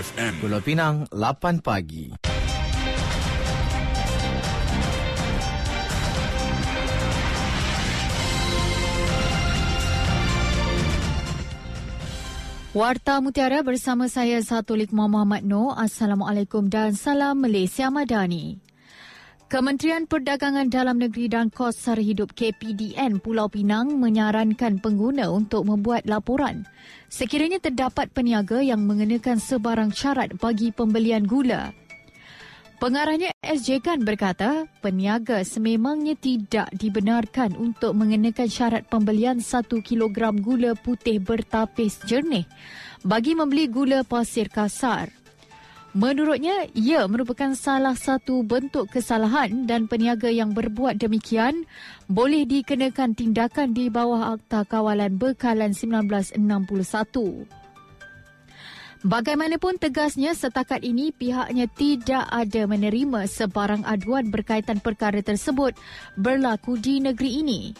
FM. Pulau Pinang, 8 pagi. Warta Mutiara bersama saya Satulik Muhammad Noor. Assalamualaikum dan salam Malaysia Madani. Kementerian Perdagangan Dalam Negeri dan Kos Sara Hidup KPDN Pulau Pinang menyarankan pengguna untuk membuat laporan sekiranya terdapat peniaga yang mengenakan sebarang syarat bagi pembelian gula. Pengarahnya SJ Kan berkata, peniaga sememangnya tidak dibenarkan untuk mengenakan syarat pembelian 1 kilogram gula putih bertapis jernih bagi membeli gula pasir kasar. Menurutnya, ia merupakan salah satu bentuk kesalahan dan peniaga yang berbuat demikian boleh dikenakan tindakan di bawah Akta Kawalan Bekalan 1961. Bagaimanapun tegasnya setakat ini pihaknya tidak ada menerima sebarang aduan berkaitan perkara tersebut berlaku di negeri ini.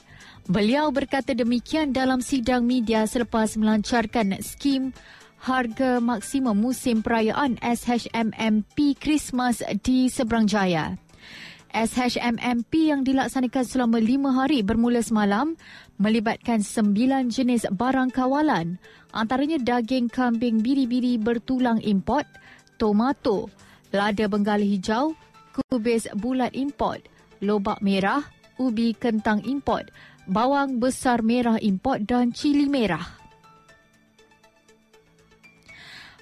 Beliau berkata demikian dalam sidang media selepas melancarkan skim harga maksimum musim perayaan SHMMP Christmas di Seberang Jaya. SHMMP yang dilaksanakan selama lima hari bermula semalam melibatkan sembilan jenis barang kawalan antaranya daging kambing biri-biri bertulang import, tomato, lada benggala hijau, kubis bulat import, lobak merah, ubi kentang import, bawang besar merah import dan cili merah.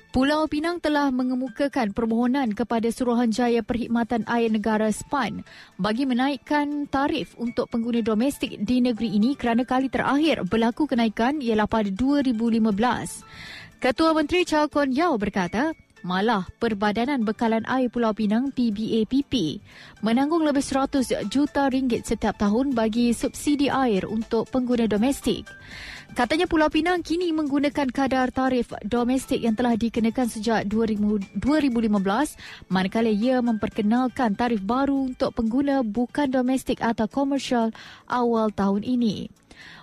Pulau Pinang telah mengemukakan permohonan kepada Suruhanjaya Perkhidmatan Air Negara SPAN bagi menaikkan tarif untuk pengguna domestik di negeri ini kerana kali terakhir berlaku kenaikan ialah pada 2015. Ketua Menteri Chow Kon Yao berkata, malah Perbadanan Bekalan Air Pulau Pinang PBAPP menanggung lebih 100 juta ringgit setiap tahun bagi subsidi air untuk pengguna domestik. Katanya Pulau Pinang kini menggunakan kadar tarif domestik yang telah dikenakan sejak 2015 manakala ia memperkenalkan tarif baru untuk pengguna bukan domestik atau komersial awal tahun ini.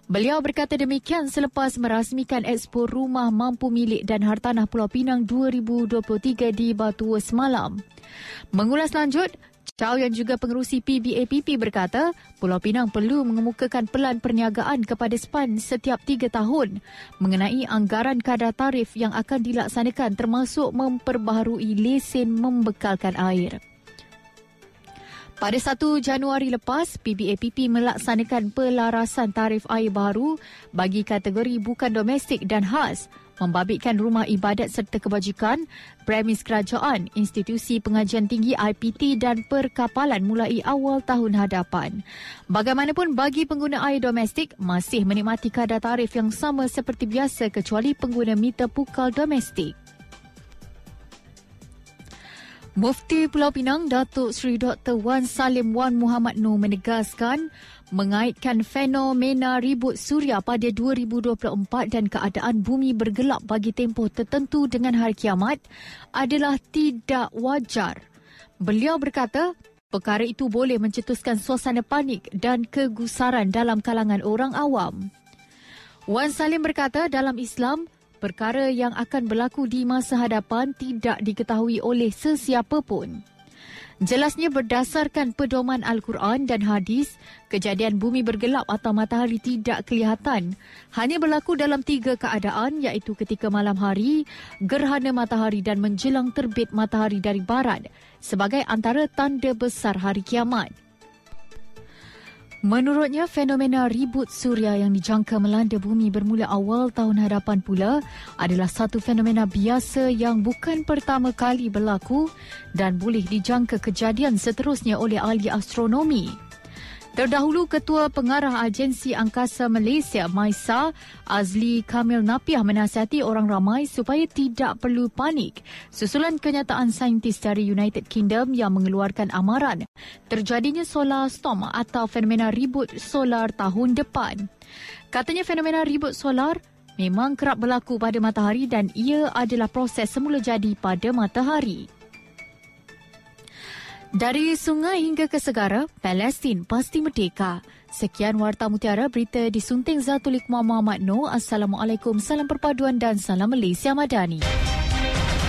Beliau berkata demikian selepas merasmikan Expo Rumah Mampu Milik dan Hartanah Pulau Pinang 2023 di Batu semalam. Mengulas lanjut, Chow yang juga pengerusi PBAPP berkata, Pulau Pinang perlu mengemukakan pelan perniagaan kepada SPAN setiap tiga tahun mengenai anggaran kadar tarif yang akan dilaksanakan termasuk memperbaharui lesen membekalkan air. Pada 1 Januari lepas, PBAPP melaksanakan pelarasan tarif air baru bagi kategori bukan domestik dan khas membabitkan rumah ibadat serta kebajikan, premis kerajaan, institusi pengajian tinggi IPT dan perkapalan mulai awal tahun hadapan. Bagaimanapun bagi pengguna air domestik masih menikmati kadar tarif yang sama seperti biasa kecuali pengguna meter pukal domestik. Mufti Pulau Pinang Datuk Seri Dr. Wan Salim Wan Muhammad Noor menegaskan mengaitkan fenomena ribut suria pada 2024 dan keadaan bumi bergelap bagi tempoh tertentu dengan hari kiamat adalah tidak wajar. Beliau berkata, perkara itu boleh mencetuskan suasana panik dan kegusaran dalam kalangan orang awam. Wan Salim berkata dalam Islam, perkara yang akan berlaku di masa hadapan tidak diketahui oleh sesiapa pun. Jelasnya berdasarkan pedoman Al-Quran dan hadis, kejadian bumi bergelap atau matahari tidak kelihatan. Hanya berlaku dalam tiga keadaan iaitu ketika malam hari, gerhana matahari dan menjelang terbit matahari dari barat sebagai antara tanda besar hari kiamat. Menurutnya, fenomena ribut suria yang dijangka melanda bumi bermula awal tahun hadapan pula adalah satu fenomena biasa yang bukan pertama kali berlaku dan boleh dijangka kejadian seterusnya oleh ahli astronomi. Terdahulu Ketua Pengarah Agensi Angkasa Malaysia MAISA Azli Kamil Napiah menasihati orang ramai supaya tidak perlu panik susulan kenyataan saintis dari United Kingdom yang mengeluarkan amaran terjadinya solar storm atau fenomena ribut solar tahun depan. Katanya fenomena ribut solar memang kerap berlaku pada matahari dan ia adalah proses semula jadi pada matahari. Dari sungai hingga ke segara, Palestin pasti merdeka. Sekian Warta Mutiara, berita disunting Zatulik Muhammad Noor. Assalamualaikum, salam perpaduan dan salam Malaysia Madani.